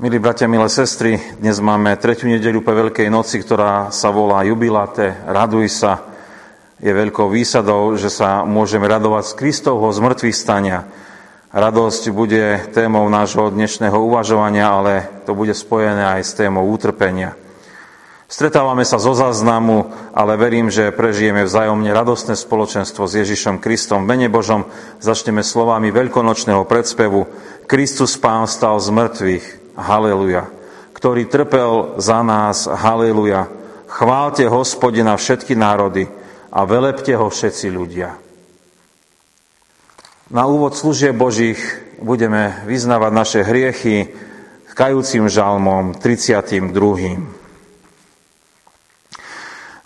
Milí bratia, milé sestry, dnes máme tretiu nedeľu po Veľkej noci, ktorá sa volá Jubilate, raduj sa. Je veľkou výsadou, že sa môžeme radovať z Kristovho zmrtvých stania. Radosť bude témou nášho dnešného uvažovania, ale to bude spojené aj s témou utrpenia. Stretávame sa zo záznamu, ale verím, že prežijeme vzájomne radostné spoločenstvo s Ježišom Kristom. V mene Božom začneme slovami veľkonočného predspevu Kristus Pán stal z mŕtvych haleluja. Ktorý trpel za nás, haleluja. Chválte hospodina všetky národy a velepte ho všetci ľudia. Na úvod služieb Božích budeme vyznávať naše hriechy kajúcim žalmom 32.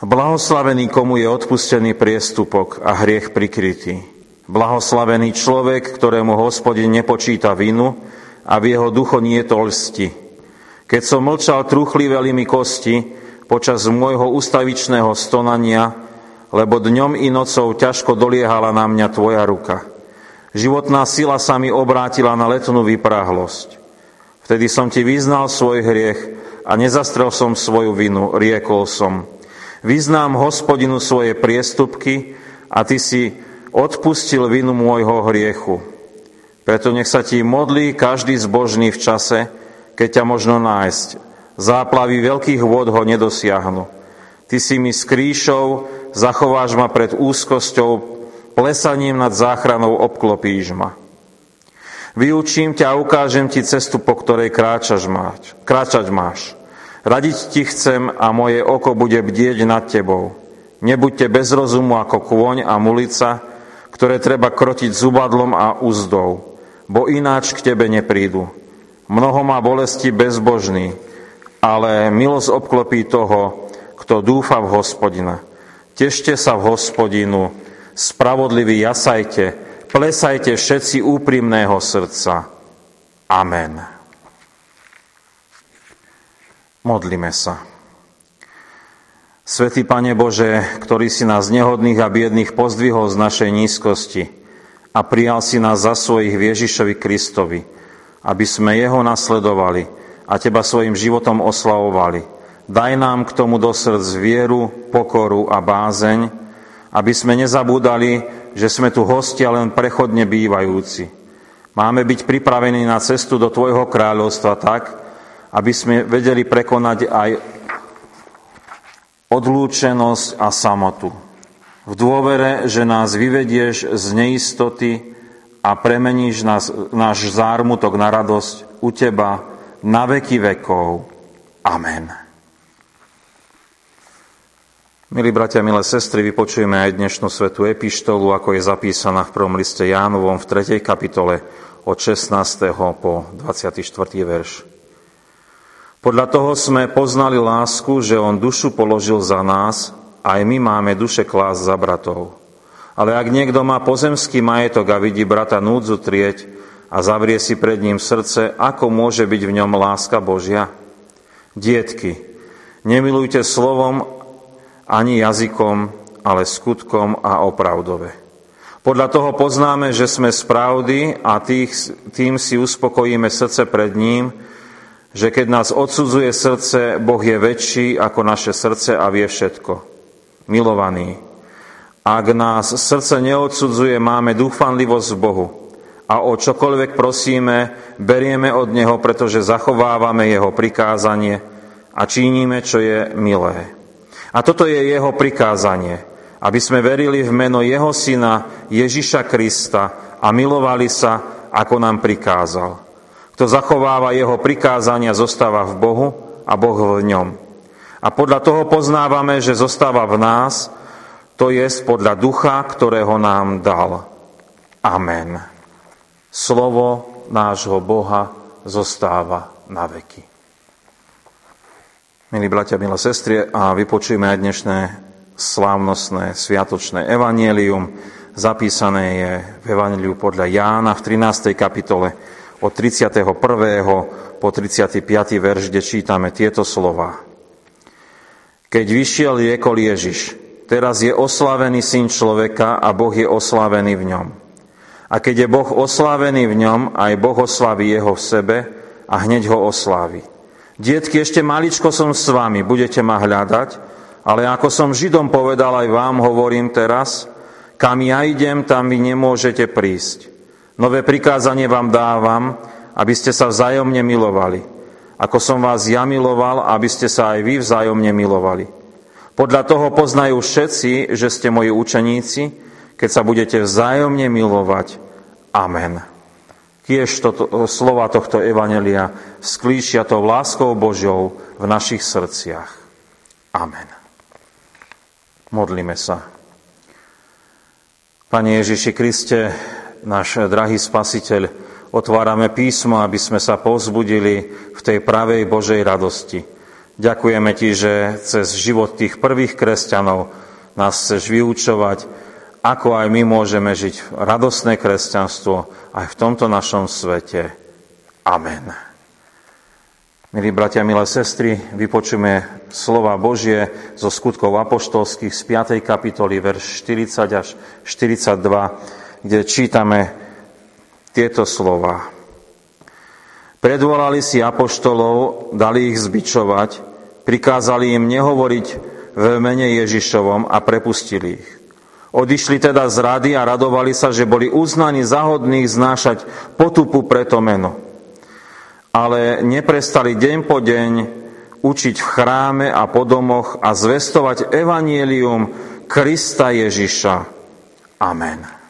Blahoslavený, komu je odpustený priestupok a hriech prikrytý. Blahoslavený človek, ktorému hospodin nepočíta vinu a v jeho ducho nie to lsti. Keď som mlčal, truchliveli mi kosti počas môjho ustavičného stonania, lebo dňom i nocou ťažko doliehala na mňa tvoja ruka. Životná sila sa mi obrátila na letnú vypráhlosť. Vtedy som ti vyznal svoj hriech a nezastrel som svoju vinu, riekol som. Vyznám hospodinu svoje priestupky a ty si odpustil vinu môjho hriechu. Preto nech sa ti modlí každý zbožný v čase, keď ťa možno nájsť. Záplavy veľkých vôd ho nedosiahnu. Ty si mi skríšou, zachováš ma pred úzkosťou, plesaním nad záchranou obklopíš ma. Vyučím ťa a ukážem ti cestu, po ktorej kráčaš máš, kráčať máš. Radiť ti chcem a moje oko bude bdieť nad tebou. Nebuďte bez rozumu ako kôň a mulica, ktoré treba krotiť zubadlom a úzdou bo ináč k tebe neprídu. Mnoho má bolesti bezbožný, ale milosť obklopí toho, kto dúfa v hospodina. Tešte sa v hospodinu, spravodliví jasajte, plesajte všetci úprimného srdca. Amen. Modlíme sa. Svetý Pane Bože, ktorý si nás nehodných a biedných pozdvihol z našej nízkosti, a prijal si nás za svojich Ježišovi Kristovi, aby sme Jeho nasledovali a Teba svojim životom oslavovali. Daj nám k tomu do srdc vieru, pokoru a bázeň, aby sme nezabúdali, že sme tu hostia len prechodne bývajúci. Máme byť pripravení na cestu do Tvojho kráľovstva tak, aby sme vedeli prekonať aj odlúčenosť a samotu v dôvere, že nás vyvedieš z neistoty a premeníš nás, náš zármutok na radosť u Teba na veky vekov. Amen. Milí bratia, milé sestry, vypočujeme aj dnešnú svetú epištolu, ako je zapísaná v prvom liste Jánovom v 3. kapitole od 16. po 24. verš. Podľa toho sme poznali lásku, že On dušu položil za nás, aj my máme duše klás za bratov. Ale ak niekto má pozemský majetok a vidí brata núdzu trieť a zavrie si pred ním srdce, ako môže byť v ňom láska Božia? Dietky, nemilujte slovom ani jazykom, ale skutkom a opravdove. Podľa toho poznáme, že sme z pravdy a tých, tým si uspokojíme srdce pred ním, že keď nás odsudzuje srdce, Boh je väčší ako naše srdce a vie všetko. Milovaní, ak nás srdce neodsudzuje, máme dúfanlivosť v Bohu a o čokoľvek prosíme, berieme od Neho, pretože zachovávame Jeho prikázanie a činíme, čo je milé. A toto je Jeho prikázanie, aby sme verili v meno Jeho Syna Ježiša Krista a milovali sa, ako nám prikázal. Kto zachováva Jeho prikázania, zostáva v Bohu a Boh v ňom. A podľa toho poznávame, že zostáva v nás, to je podľa ducha, ktorého nám dal. Amen. Slovo nášho Boha zostáva na veky. Milí bratia, milé sestry, a vypočujeme aj dnešné slávnostné sviatočné evanielium. Zapísané je v evaneliu podľa Jána v 13. kapitole od 31. po 35. verš, kde čítame tieto slova. Keď vyšiel, riekol Ježiš, teraz je oslávený syn človeka a Boh je oslávený v ňom. A keď je Boh oslávený v ňom, aj Boh oslaví jeho v sebe a hneď ho oslávi. Dietky, ešte maličko som s vami, budete ma hľadať, ale ako som Židom povedal aj vám, hovorím teraz, kam ja idem, tam vy nemôžete prísť. Nové prikázanie vám dávam, aby ste sa vzájomne milovali. Ako som vás ja miloval, aby ste sa aj vy vzájomne milovali. Podľa toho poznajú všetci, že ste moji učeníci, keď sa budete vzájomne milovať. Amen. Kiež to, slova tohto evanelia sklíšia to láskou Božou v našich srdciach. Amen. Modlíme sa. Pane Ježiši Kriste, náš drahý Spasiteľ, otvárame písmo, aby sme sa povzbudili v tej pravej Božej radosti. Ďakujeme Ti, že cez život tých prvých kresťanov nás chceš vyučovať, ako aj my môžeme žiť radostné kresťanstvo aj v tomto našom svete. Amen. Milí bratia, milé sestry, vypočujeme slova Božie zo skutkov apoštolských z 5. kapitoly, verš 40 až 42, kde čítame tieto slova. Predvolali si apoštolov, dali ich zbičovať, prikázali im nehovoriť v mene Ježišovom a prepustili ich. Odišli teda z rady a radovali sa, že boli uznaní zahodných znášať potupu pre to meno ale neprestali deň po deň učiť v chráme a po domoch a zvestovať evanielium Krista Ježiša. Amen.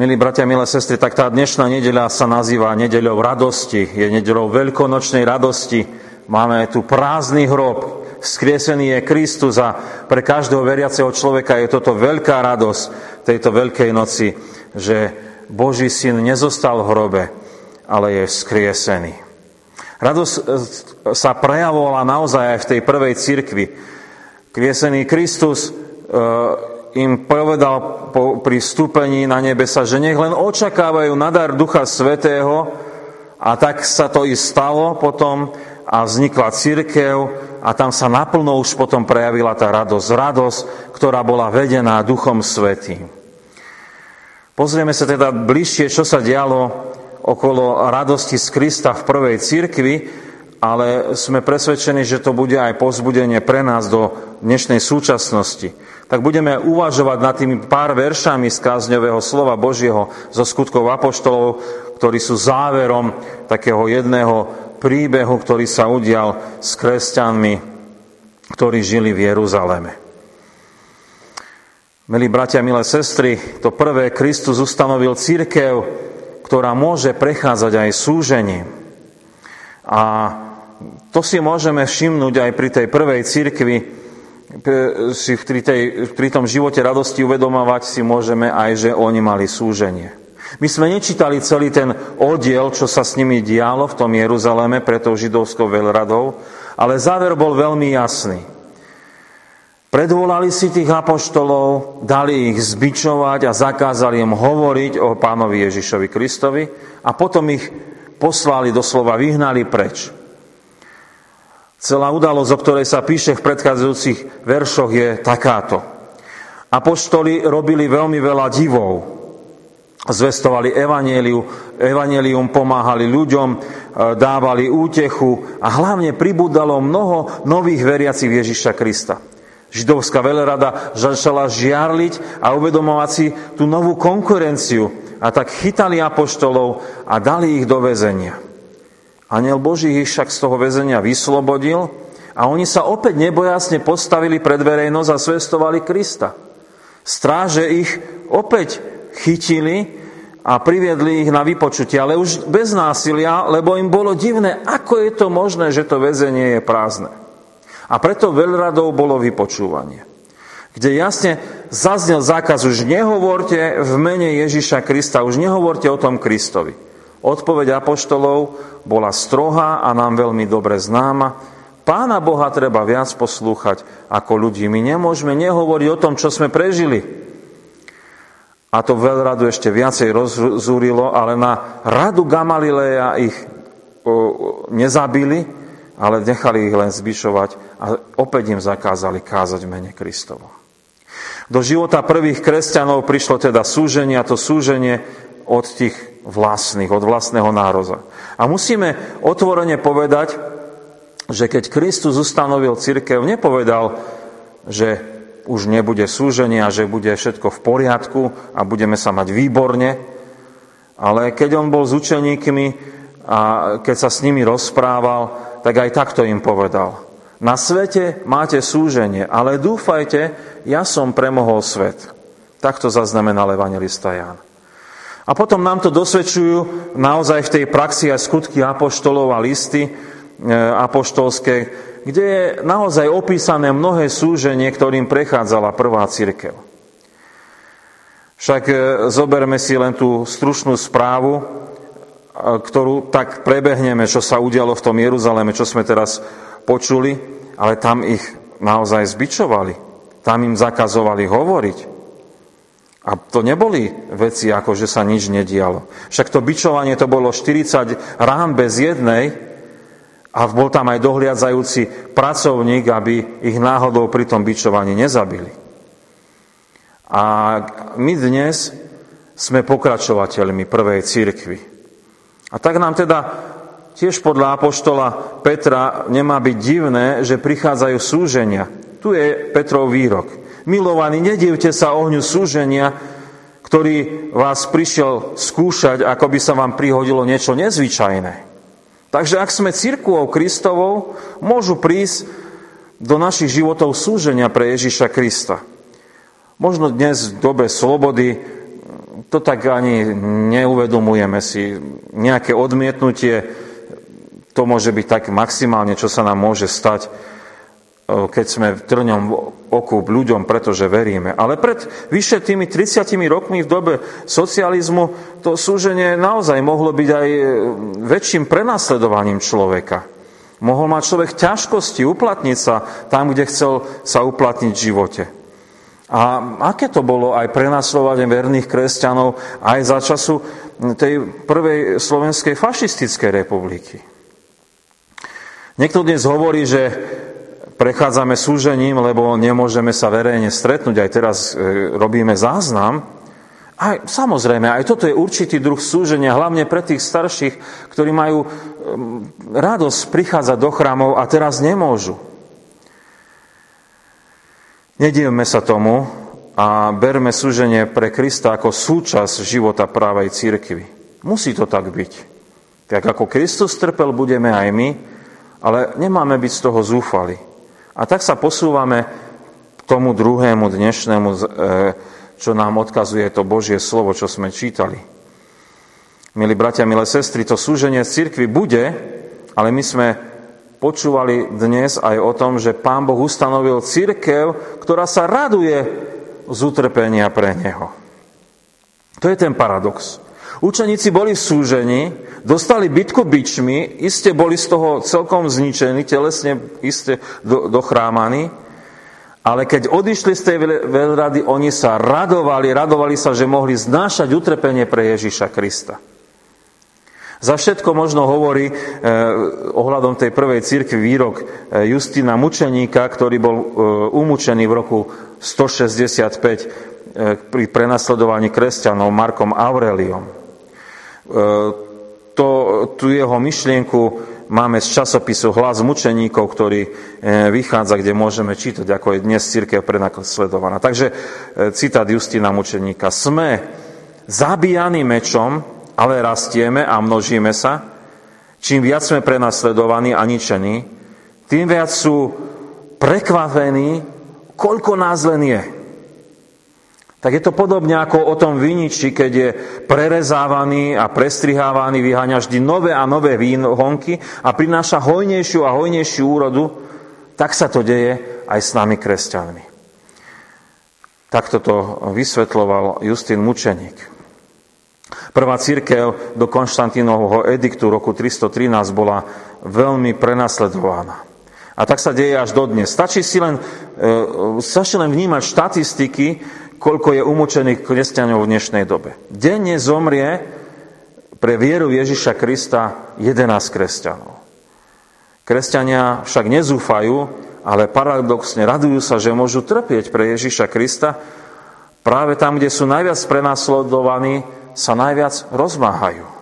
Milí bratia, milé sestry, tak tá dnešná nedeľa sa nazýva nedeľou radosti. Je nedeľou veľkonočnej radosti. Máme tu prázdny hrob, skriesený je Kristus a pre každého veriaceho človeka je toto veľká radosť tejto veľkej noci, že Boží syn nezostal v hrobe, ale je vzkriesený. Radosť e, sa prejavovala naozaj aj v tej prvej cirkvi. Kriesený Kristus e, im povedal pri vstúpení na nebesa, že nech len očakávajú nadar Ducha Svetého a tak sa to i stalo potom a vznikla církev a tam sa naplno už potom prejavila tá radosť. Radosť, ktorá bola vedená Duchom Svetým. Pozrieme sa teda bližšie, čo sa dialo okolo radosti z Krista v prvej cirkvi, ale sme presvedčení, že to bude aj pozbudenie pre nás do dnešnej súčasnosti. Tak budeme uvažovať nad tými pár veršami z kázňového slova Božieho zo skutkov apoštolov, ktorí sú záverom takého jedného príbehu, ktorý sa udial s kresťanmi, ktorí žili v Jeruzaleme. Milí bratia, milé sestry, to prvé Kristus ustanovil církev, ktorá môže prechádzať aj súžením. A to si môžeme všimnúť aj pri tej prvej cirkvi, si pri, tej, pri tom živote radosti uvedomovať si môžeme aj, že oni mali súženie. My sme nečítali celý ten oddiel, čo sa s nimi dialo v tom Jeruzaleme pre tou židovskou veľradou, ale záver bol veľmi jasný. Predvolali si tých apoštolov, dali ich zbičovať a zakázali im hovoriť o pánovi Ježišovi Kristovi a potom ich poslali, doslova vyhnali preč. Celá udalosť, o ktorej sa píše v predchádzajúcich veršoch, je takáto. Apoštoli robili veľmi veľa divov. Zvestovali evanieliu, evanielium pomáhali ľuďom, e, dávali útechu a hlavne pribúdalo mnoho nových veriacich Ježiša Krista. Židovská veľrada začala žiarliť a uvedomovať si tú novú konkurenciu a tak chytali apoštolov a dali ich do väzenia. Aniel Boží ich však z toho väzenia vyslobodil a oni sa opäť nebojasne postavili pred verejnosť a svestovali Krista. Stráže ich opäť chytili a priviedli ich na vypočutie, ale už bez násilia, lebo im bolo divné, ako je to možné, že to väzenie je prázdne. A preto veľradou bolo vypočúvanie, kde jasne zaznel zákaz, už nehovorte v mene Ježiša Krista, už nehovorte o tom Kristovi. Odpoveď apoštolov bola strohá a nám veľmi dobre známa. Pána Boha treba viac poslúchať ako ľudí. My nemôžeme nehovoriť o tom, čo sme prežili. A to veľradu ešte viacej rozúrilo, ale na radu Gamalileja ich nezabili, ale nechali ich len zvyšovať a opäť im zakázali kázať mene Kristovo. Do života prvých kresťanov prišlo teda súženie a to súženie od tých vlastných, od vlastného nároza. A musíme otvorene povedať, že keď Kristus ustanovil církev, nepovedal, že už nebude súženie a že bude všetko v poriadku a budeme sa mať výborne, ale keď on bol s učeníkmi a keď sa s nimi rozprával, tak aj takto im povedal. Na svete máte súženie, ale dúfajte, ja som premohol svet. Takto zaznamenal evangelista Ján. A potom nám to dosvedčujú naozaj v tej praxi aj skutky apoštolov a listy e, apoštolské, kde je naozaj opísané mnohé súženie, ktorým prechádzala prvá církev. Však e, zoberme si len tú stručnú správu, e, ktorú tak prebehneme, čo sa udialo v tom Jeruzaleme, čo sme teraz počuli, ale tam ich naozaj zbičovali. Tam im zakazovali hovoriť. A to neboli veci, ako že sa nič nedialo. Však to bičovanie to bolo 40 rán bez jednej a bol tam aj dohliadzajúci pracovník, aby ich náhodou pri tom bičovaní nezabili. A my dnes sme pokračovateľmi prvej církvy. A tak nám teda tiež podľa apoštola Petra nemá byť divné, že prichádzajú súženia. Tu je Petrov výrok. Milovaní, nedivte sa ohňu súženia, ktorý vás prišiel skúšať, ako by sa vám prihodilo niečo nezvyčajné. Takže ak sme církvou Kristovou, môžu prísť do našich životov súženia pre Ježiša Krista. Možno dnes v dobe slobody to tak ani neuvedomujeme si. Nejaké odmietnutie to môže byť tak maximálne, čo sa nám môže stať, keď sme v trňom oku ľuďom, pretože veríme. Ale pred vyše tými 30 rokmi v dobe socializmu to súženie naozaj mohlo byť aj e, väčším prenasledovaním človeka. Mohol mať človek ťažkosti uplatniť sa tam, kde chcel sa uplatniť v živote. A aké to bolo aj prenasledovanie verných kresťanov aj za času tej prvej slovenskej fašistickej republiky. Niekto dnes hovorí, že prechádzame súžením, lebo nemôžeme sa verejne stretnúť, aj teraz e, robíme záznam. A samozrejme, aj toto je určitý druh súženia, hlavne pre tých starších, ktorí majú radosť prichádzať do chrámov a teraz nemôžu. Nedívme sa tomu a berme súženie pre Krista ako súčasť života právej církvy. Musí to tak byť. Tak ako Kristus trpel, budeme aj my, ale nemáme byť z toho zúfali. A tak sa posúvame k tomu druhému dnešnému, e, čo nám odkazuje to Božie slovo, čo sme čítali. Milí bratia, milé sestry, to súženie cirkvi bude, ale my sme počúvali dnes aj o tom, že Pán Boh ustanovil církev, ktorá sa raduje z utrpenia pre Neho. To je ten paradox. Učeníci boli v súžení, dostali bitku bičmi, iste boli z toho celkom zničení, telesne iste do, dochrámaní, ale keď odišli z tej veľrady, oni sa radovali, radovali sa, že mohli znášať utrpenie pre Ježiša Krista. Za všetko možno hovorí eh, ohľadom tej prvej církvy výrok eh, Justina Mučeníka, ktorý bol eh, umúčený v roku 165 eh, pri prenasledovaní kresťanov Markom Aureliom. E, to, tú jeho myšlienku máme z časopisu Hlas mučeníkov, ktorý e, vychádza, kde môžeme čítať, ako je dnes církev prenasledovaná. Takže e, citát Justina mučeníka. Sme zabíjani mečom, ale rastieme a množíme sa. Čím viac sme prenasledovaní a ničení, tým viac sú prekvapení, koľko nás len je. Tak je to podobne ako o tom viniči, keď je prerezávaný a prestrihávaný, vyháňa vždy nové a nové výhonky a prináša hojnejšiu a hojnejšiu úrodu, tak sa to deje aj s nami kresťanmi. Takto to vysvetloval Justin Mučeník. Prvá církev do Konštantínovho ediktu roku 313 bola veľmi prenasledovaná. A tak sa deje až dodnes. Stačí si len, e, stačí len vnímať štatistiky, koľko je umočených kresťanov v dnešnej dobe. Denne zomrie pre vieru Ježiša Krista 11 kresťanov. Kresťania však nezúfajú, ale paradoxne radujú sa, že môžu trpieť pre Ježiša Krista práve tam, kde sú najviac prenasledovaní sa najviac rozmáhajú.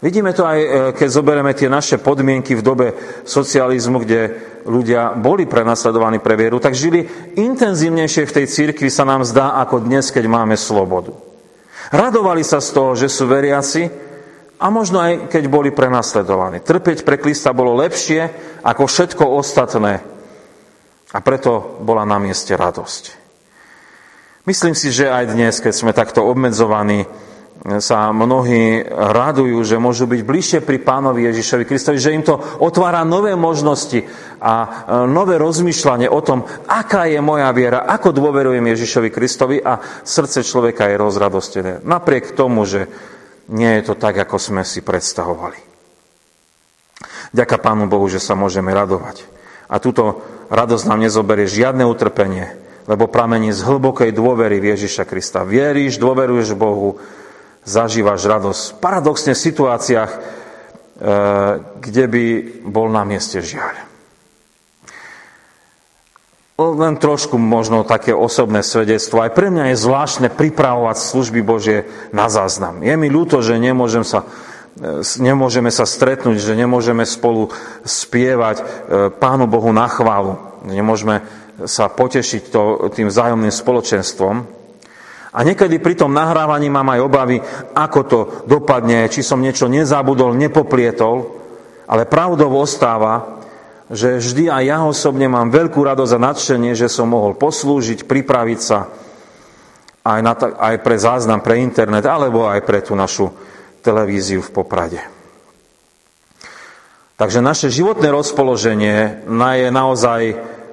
Vidíme to aj, e, keď zoberieme tie naše podmienky v dobe socializmu, kde ľudia boli prenasledovaní pre vieru, tak žili intenzívnejšie v tej cirkvi sa nám zdá ako dnes, keď máme slobodu. Radovali sa z toho, že sú veriaci a možno aj keď boli prenasledovaní. Trpieť pre Krista bolo lepšie ako všetko ostatné a preto bola na mieste radosť. Myslím si, že aj dnes, keď sme takto obmedzovaní, sa mnohí radujú, že môžu byť bližšie pri pánovi Ježišovi Kristovi, že im to otvára nové možnosti a e, nové rozmýšľanie o tom, aká je moja viera, ako dôverujem Ježišovi Kristovi a srdce človeka je rozradostené. Napriek tomu, že nie je to tak, ako sme si predstavovali. Ďaká Pánu Bohu, že sa môžeme radovať. A túto radosť nám nezoberie žiadne utrpenie, lebo pramení z hlbokej dôvery v Ježiša Krista. Vieríš, dôveruješ Bohu, zažívaš radosť. Paradoxne v situáciách, e, kde by bol na mieste žiaľ. Len trošku možno také osobné svedectvo. Aj pre mňa je zvláštne pripravovať služby Božie na záznam. Je mi ľúto, že nemôžem sa, e, nemôžeme sa stretnúť, že nemôžeme spolu spievať e, Pánu Bohu na chválu. Nemôžeme sa potešiť to, tým vzájomným spoločenstvom. A niekedy pri tom nahrávaní mám aj obavy, ako to dopadne, či som niečo nezabudol, nepoplietol, ale pravdou ostáva, že vždy aj ja osobne mám veľkú radosť a nadšenie, že som mohol poslúžiť, pripraviť sa aj, na, aj pre záznam, pre internet, alebo aj pre tú našu televíziu v Poprade. Takže naše životné rozpoloženie je naozaj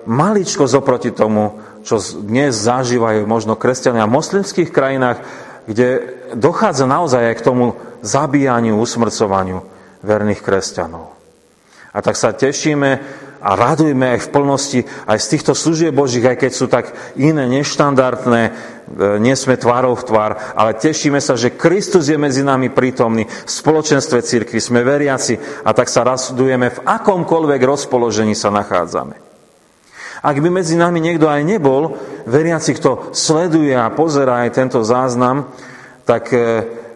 maličko zoproti tomu, čo dnes zažívajú možno kresťania v moslimských krajinách, kde dochádza naozaj aj k tomu zabíjaniu, usmrcovaniu verných kresťanov. A tak sa tešíme a radujme aj v plnosti aj z týchto služieb Božích, aj keď sú tak iné, neštandardné, e, nie sme tvárov v tvár, ale tešíme sa, že Kristus je medzi nami prítomný v spoločenstve cirkvi, sme veriaci a tak sa radujeme v akomkoľvek rozpoložení sa nachádzame. Ak by medzi nami niekto aj nebol, veriaci, kto sleduje a pozerá aj tento záznam, tak e,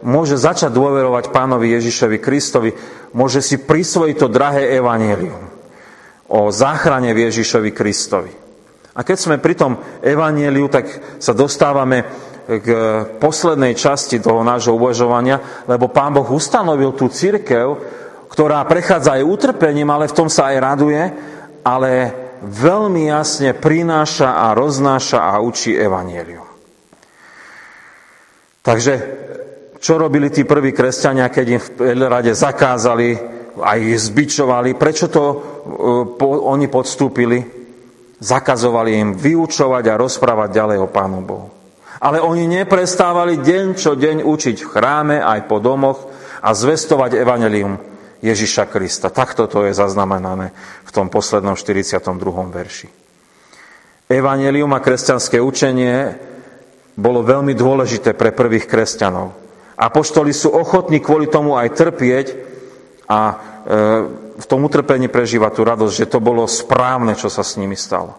môže začať dôverovať pánovi Ježišovi Kristovi, môže si prisvojiť to drahé evanílium o záchrane v Ježišovi Kristovi. A keď sme pri tom evaníliu, tak sa dostávame k poslednej časti toho nášho uvažovania, lebo Pán Boh ustanovil tú církev, ktorá prechádza aj utrpením, ale v tom sa aj raduje, ale veľmi jasne prináša a roznáša a učí evanielium. Takže čo robili tí prví kresťania, keď im v rade zakázali a ich zbičovali? Prečo to po, oni podstúpili? Zakazovali im vyučovať a rozprávať ďalej o Pánu Bohu. Ale oni neprestávali deň čo deň učiť v chráme aj po domoch a zvestovať evanelium Ježiša Krista. Takto to je zaznamenané v tom poslednom 42. verši. Evangelium a kresťanské učenie bolo veľmi dôležité pre prvých kresťanov. Apoštoli sú ochotní kvôli tomu aj trpieť a e, v tom utrpení prežíva tú radosť, že to bolo správne, čo sa s nimi stalo.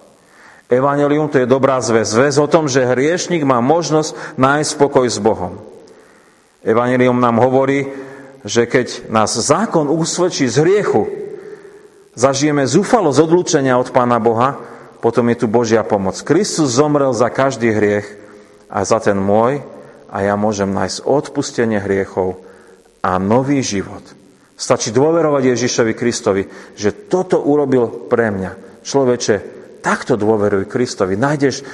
Evangelium to je dobrá zväz. Zväz o tom, že hriešnik má možnosť nájsť spokoj s Bohom. Evangelium nám hovorí, že keď nás zákon usvedčí z hriechu, zažijeme zúfalo z odlúčenia od Pána Boha, potom je tu Božia pomoc. Kristus zomrel za každý hriech a za ten môj a ja môžem nájsť odpustenie hriechov a nový život. Stačí dôverovať Ježišovi Kristovi, že toto urobil pre mňa. Človeče, takto dôveruj Kristovi. Nájdeš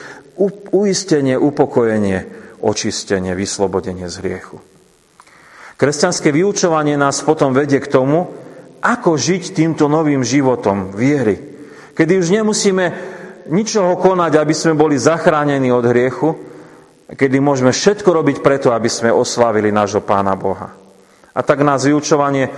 uistenie, upokojenie, očistenie, vyslobodenie z hriechu. Kresťanské vyučovanie nás potom vedie k tomu, ako žiť týmto novým životom viery. Kedy už nemusíme ničoho konať, aby sme boli zachránení od hriechu, kedy môžeme všetko robiť preto, aby sme oslávili nášho Pána Boha. A tak nás vyučovanie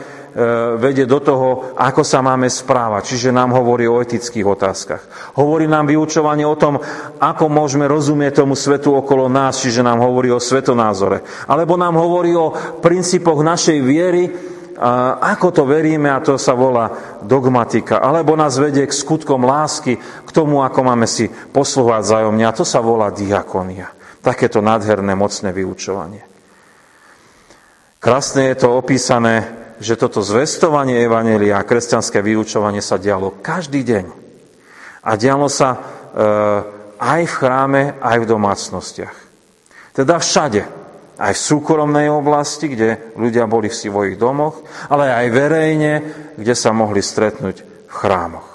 vedie do toho, ako sa máme správať. Čiže nám hovorí o etických otázkach. Hovorí nám vyučovanie o tom, ako môžeme rozumieť tomu svetu okolo nás, čiže nám hovorí o svetonázore. Alebo nám hovorí o princípoch našej viery, ako to veríme, a to sa volá dogmatika. Alebo nás vedie k skutkom lásky, k tomu, ako máme si posluhovať zájomne, a to sa volá diakonia. Takéto nádherné, mocné vyučovanie. Krásne je to opísané, že toto zvestovanie Evanelia a kresťanské vyučovanie sa dialo každý deň. A dialo sa e, aj v chráme, aj v domácnostiach. Teda všade. Aj v súkromnej oblasti, kde ľudia boli v svojich domoch, ale aj verejne, kde sa mohli stretnúť v chrámoch.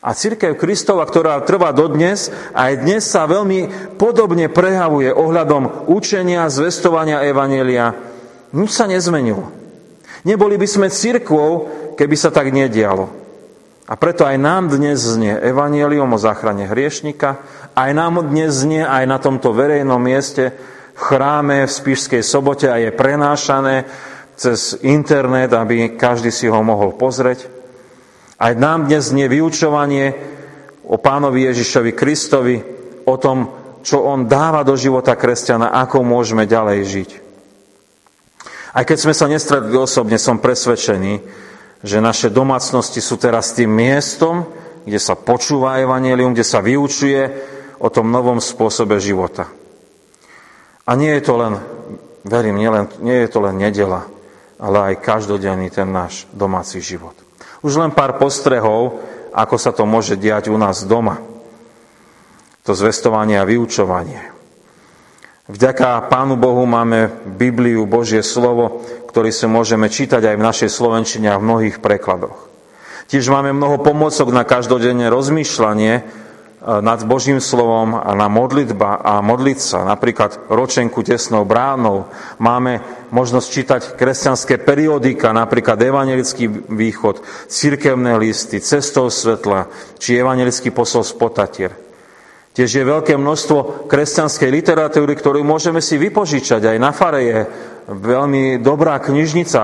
A církev Kristova, ktorá trvá dodnes, aj dnes sa veľmi podobne prejavuje ohľadom učenia, zvestovania Evanelia. Nič sa nezmenilo. Neboli by sme církvou, keby sa tak nedialo. A preto aj nám dnes znie Evangelium o záchrane hriešnika, aj nám dnes znie aj na tomto verejnom mieste v chráme v Spišskej sobote a je prenášané cez internet, aby každý si ho mohol pozrieť. Aj nám dnes nie vyučovanie o pánovi Ježišovi Kristovi, o tom, čo on dáva do života kresťana, ako môžeme ďalej žiť. Aj keď sme sa nestretli osobne, som presvedčený, že naše domácnosti sú teraz tým miestom, kde sa počúva evanelium, kde sa vyučuje o tom novom spôsobe života. A nie je to len, verím, nie, len, nie je to len nedela, ale aj každodenný ten náš domáci život. Už len pár postrehov, ako sa to môže diať u nás doma. To zvestovanie a vyučovanie. Vďaka Pánu Bohu máme Bibliu, Božie slovo, ktorý sa môžeme čítať aj v našej Slovenčine a v mnohých prekladoch. Tiež máme mnoho pomocok na každodenné rozmýšľanie, E, nad Božím slovom a na modlitba a modliť sa, napríklad ročenku tesnou bránou. Máme možnosť čítať kresťanské periodika, napríklad Evangelický východ, cirkevné listy, cestou svetla, či Evangelický posol z potatier. Tiež je veľké množstvo kresťanskej literatúry, ktorú môžeme si vypožičať. Aj na fare je veľmi dobrá knižnica,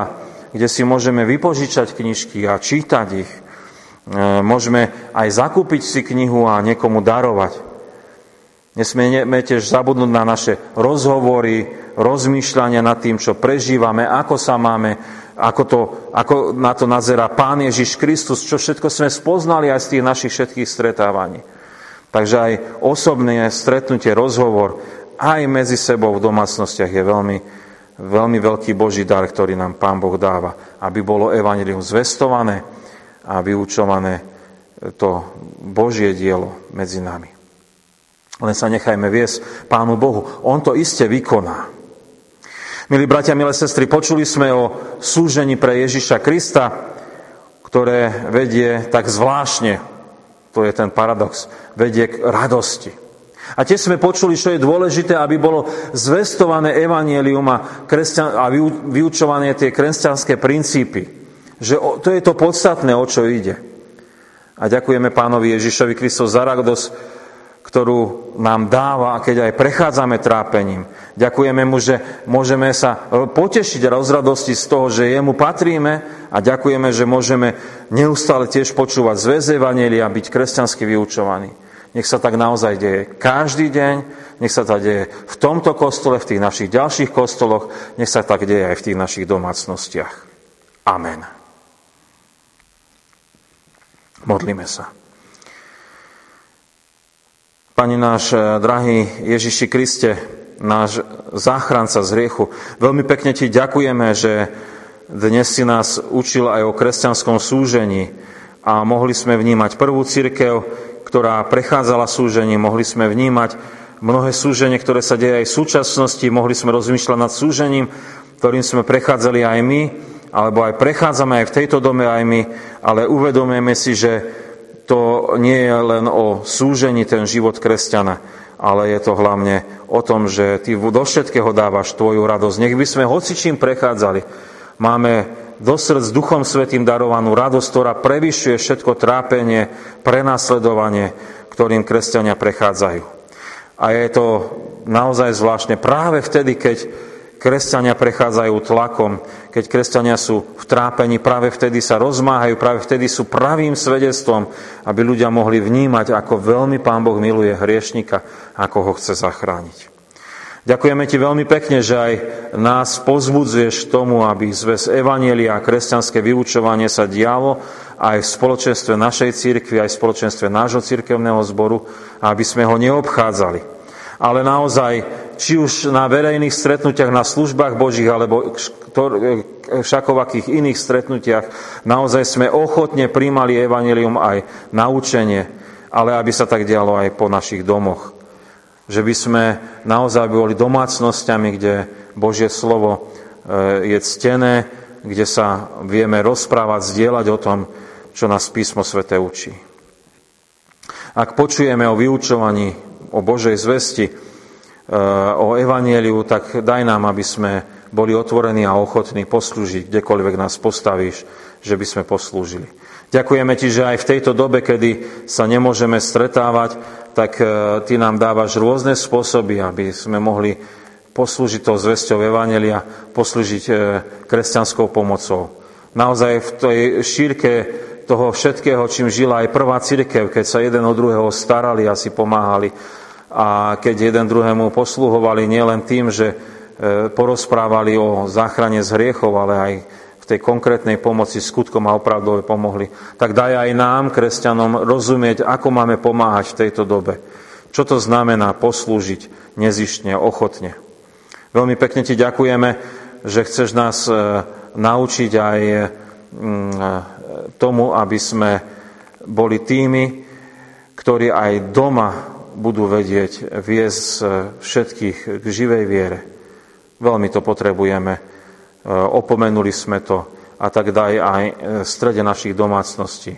kde si môžeme vypožičať knižky a čítať ich. E, môžeme aj zakúpiť si knihu a niekomu darovať. Nesmieme tiež zabudnúť na naše rozhovory, rozmýšľania nad tým, čo prežívame, ako sa máme, ako, to, ako na to nazera Pán Ježiš Kristus, čo všetko sme spoznali aj z tých našich všetkých stretávaní. Takže aj osobné stretnutie, rozhovor aj medzi sebou v domácnostiach je veľmi, veľmi veľký Boží dar, ktorý nám Pán Boh dáva, aby bolo evanilium zvestované, a vyučované to Božie dielo medzi nami. Len sa nechajme viesť Pánu Bohu. On to iste vykoná. Milí bratia, milé sestry, počuli sme o súžení pre Ježiša Krista, ktoré vedie tak zvláštne, to je ten paradox, vedie k radosti. A tiež sme počuli, čo je dôležité, aby bolo zvestované evanielium a, a vyučované tie kresťanské princípy. Že to je to podstatné, o čo ide. A ďakujeme pánovi Ježišovi Kristovi za radosť, ktorú nám dáva, keď aj prechádzame trápením. Ďakujeme mu, že môžeme sa potešiť a rozradosti z toho, že jemu patríme a ďakujeme, že môžeme neustále tiež počúvať zväz a byť kresťansky vyučovaní. Nech sa tak naozaj deje každý deň, nech sa tak deje v tomto kostole, v tých našich ďalších kostoloch, nech sa tak deje aj v tých našich domácnostiach. Amen. Modlíme sa. Pani náš eh, drahý Ježiši Kriste, náš záchranca z hriechu, veľmi pekne Ti ďakujeme, že dnes si nás učil aj o kresťanskom súžení a mohli sme vnímať prvú církev, ktorá prechádzala súženie, mohli sme vnímať mnohé súženie, ktoré sa deje aj v súčasnosti, mohli sme rozmýšľať nad súžením, ktorým sme prechádzali aj my, alebo aj prechádzame aj v tejto dome aj my, ale uvedomujeme si, že to nie je len o súžení ten život kresťana, ale je to hlavne o tom, že ty do všetkého dávaš tvoju radosť. Nech by sme hocičím prechádzali. Máme do srdc Duchom Svetým darovanú radosť, ktorá prevyšuje všetko trápenie, prenasledovanie, ktorým kresťania prechádzajú. A je to naozaj zvláštne práve vtedy, keď kresťania prechádzajú tlakom, keď kresťania sú v trápení, práve vtedy sa rozmáhajú, práve vtedy sú pravým svedectvom, aby ľudia mohli vnímať, ako veľmi Pán Boh miluje hriešnika, ako ho chce zachrániť. Ďakujeme ti veľmi pekne, že aj nás pozbudzuješ tomu, aby zväz Evanielia a kresťanské vyučovanie sa dialo aj v spoločenstve našej církvy, aj v spoločenstve nášho církevného zboru, aby sme ho neobchádzali, ale naozaj, či už na verejných stretnutiach, na službách Božích, alebo všakovakých iných stretnutiach, naozaj sme ochotne príjmali evanelium aj naučenie, ale aby sa tak dialo aj po našich domoch. Že by sme naozaj boli domácnosťami, kde Božie slovo e, je ctené, kde sa vieme rozprávať, zdieľať o tom, čo nás písmo svete učí. Ak počujeme o vyučovaní, o Božej zvesti, e, o evanieliu, tak daj nám, aby sme boli otvorení a ochotní poslúžiť, kdekoľvek nás postavíš, že by sme poslúžili. Ďakujeme ti, že aj v tejto dobe, kedy sa nemôžeme stretávať, tak e, ty nám dávaš rôzne spôsoby, aby sme mohli poslúžiť tou zvesťou Evangelia, poslúžiť e, kresťanskou pomocou. Naozaj v tej šírke toho všetkého, čím žila aj prvá církev, keď sa jeden od druhého starali a si pomáhali. A keď jeden druhému posluhovali nielen tým, že e, porozprávali o záchrane z hriechov, ale aj tej konkrétnej pomoci skutkom a opravdove pomohli, tak daj aj nám, kresťanom, rozumieť, ako máme pomáhať v tejto dobe. Čo to znamená poslúžiť nezištne, ochotne. Veľmi pekne ti ďakujeme, že chceš nás e, naučiť aj mm, tomu, aby sme boli tými, ktorí aj doma budú vedieť viesť všetkých k živej viere. Veľmi to potrebujeme. E, opomenuli sme to a tak daj aj v strede našich domácností,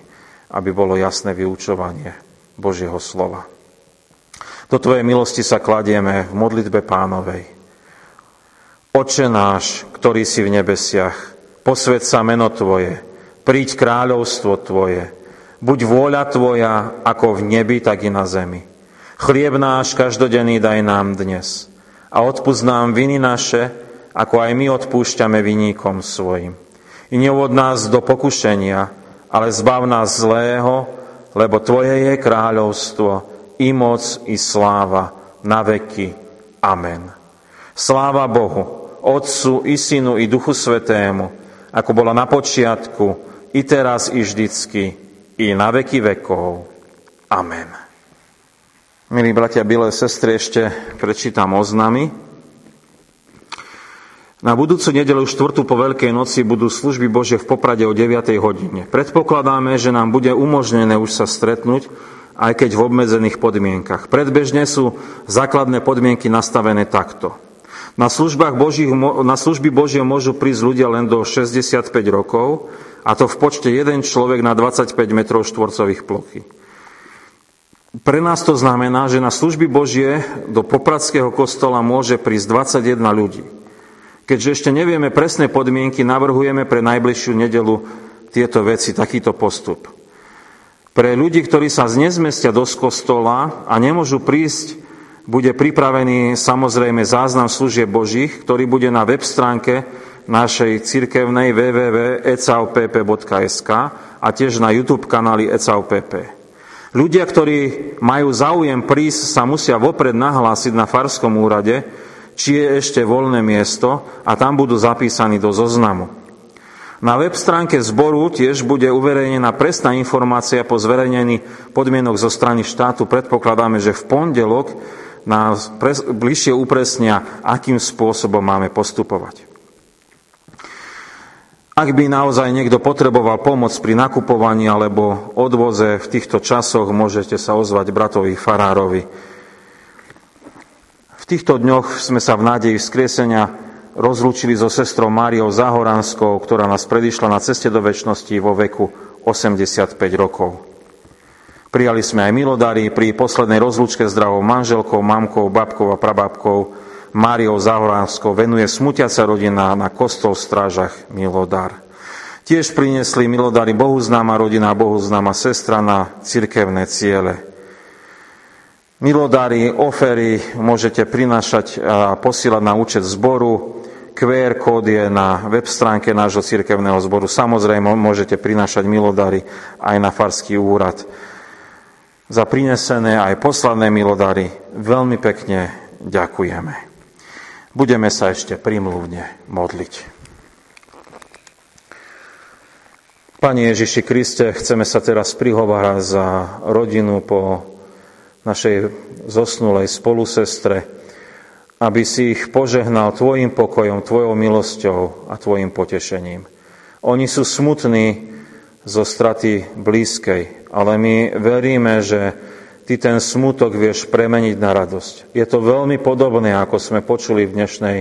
aby bolo jasné vyučovanie Božieho slova. Do Tvojej milosti sa kladieme v modlitbe pánovej. Oče náš, ktorý si v nebesiach, posved sa meno Tvoje, príď kráľovstvo Tvoje. Buď vôľa Tvoja ako v nebi, tak i na zemi. Chlieb náš každodenný daj nám dnes. A odpúsť nám viny naše, ako aj my odpúšťame viníkom svojim. I neuvod nás do pokušenia, ale zbav nás zlého, lebo Tvoje je kráľovstvo, i moc, i sláva, na veky. Amen. Sláva Bohu, Otcu, i Synu, i Duchu Svetému, ako bola na počiatku, i teraz, i vždycky, i na veky vekov. Amen. Milí bratia, milé sestry, ešte prečítam oznamy. Na budúcu nedelu štvrtú po Veľkej noci budú služby Bože v Poprade o 9. hodine. Predpokladáme, že nám bude umožnené už sa stretnúť, aj keď v obmedzených podmienkach. Predbežne sú základné podmienky nastavené takto. Na, Božích, na služby Božie môžu prísť ľudia len do 65 rokov, a to v počte jeden človek na 25 metrov štvorcových plochy. Pre nás to znamená, že na služby Božie do Popradského kostola môže prísť 21 ľudí. Keďže ešte nevieme presné podmienky, navrhujeme pre najbližšiu nedelu tieto veci, takýto postup. Pre ľudí, ktorí sa znezmestia do kostola a nemôžu prísť, bude pripravený samozrejme záznam služieb Božích, ktorý bude na web stránke našej cirkevnej www.ecaupp.sk a tiež na YouTube kanáli ECAUPP. Ľudia, ktorí majú záujem prísť, sa musia vopred nahlásiť na Farskom úrade, či je ešte voľné miesto a tam budú zapísaní do zoznamu. Na web stránke zboru tiež bude uverejnená presná informácia po zverejnení podmienok zo strany štátu. Predpokladáme, že v pondelok nás bližšie upresnia, akým spôsobom máme postupovať. Ak by naozaj niekto potreboval pomoc pri nakupovaní alebo odvoze v týchto časoch, môžete sa ozvať bratovi Farárovi. Týchto dňoch sme sa v nádeji vzkriesenia rozlúčili so sestrou Máriou Zahoranskou, ktorá nás predišla na ceste do väčšnosti vo veku 85 rokov. Prijali sme aj milodary pri poslednej rozlúčke zdravou manželkou, mamkou, babkou a prababkou Máriou Zahoránskou venuje smutiaca rodina na kostol v strážach Milodar. Tiež priniesli milodary bohuznáma rodina a bohuznáma sestra na cirkevné ciele. Milodary, ofery môžete prinášať a posílať na účet zboru. QR kód je na web stránke nášho cirkevného zboru. Samozrejme, môžete prinášať milodary aj na Farský úrad. Za prinesené aj posledné milodary veľmi pekne ďakujeme. Budeme sa ešte primluvne modliť. Pani Ježiši Kriste, chceme sa teraz prihovárať za rodinu po našej zosnulej spolusestre, aby si ich požehnal Tvojim pokojom, Tvojou milosťou a Tvojim potešením. Oni sú smutní zo straty blízkej, ale my veríme, že Ty ten smutok vieš premeniť na radosť. Je to veľmi podobné, ako sme počuli v dnešnej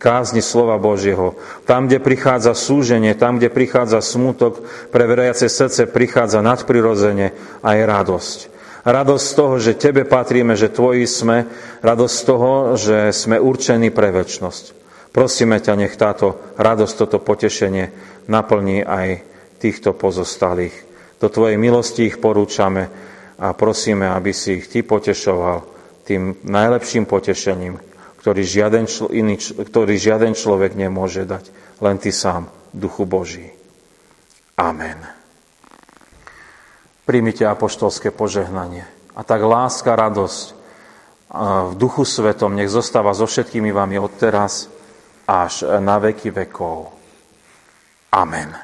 kázni slova Božieho. Tam, kde prichádza súženie, tam, kde prichádza smutok, pre veriace srdce prichádza nadprirodzene aj radosť. Radosť z toho, že Tebe patríme, že Tvoji sme, radosť z toho, že sme určení pre väčnosť. Prosíme ťa, nech táto radosť, toto potešenie naplní aj týchto pozostalých. Do Tvojej milosti ich porúčame a prosíme, aby si ich Ty potešoval tým najlepším potešením, ktorý žiaden, člo, iný, ktorý žiaden človek nemôže dať, len Ty sám, Duchu Boží. Amen. Príjmite apoštolské požehnanie. A tak láska, radosť v Duchu Svetom nech zostáva so všetkými vami odteraz až na veky vekov. Amen.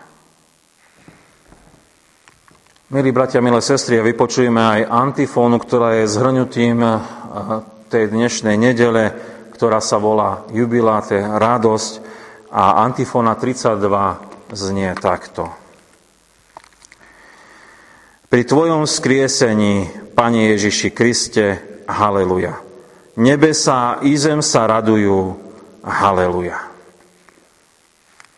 Milí bratia, milé sestry, vypočujeme aj antifónu, ktorá je zhrnutím tej dnešnej nedele, ktorá sa volá Jubiláte, radosť a antifona 32 znie takto. Pri Tvojom skriesení, Pane Ježiši Kriste, haleluja. Nebesa i zem sa radujú, haleluja.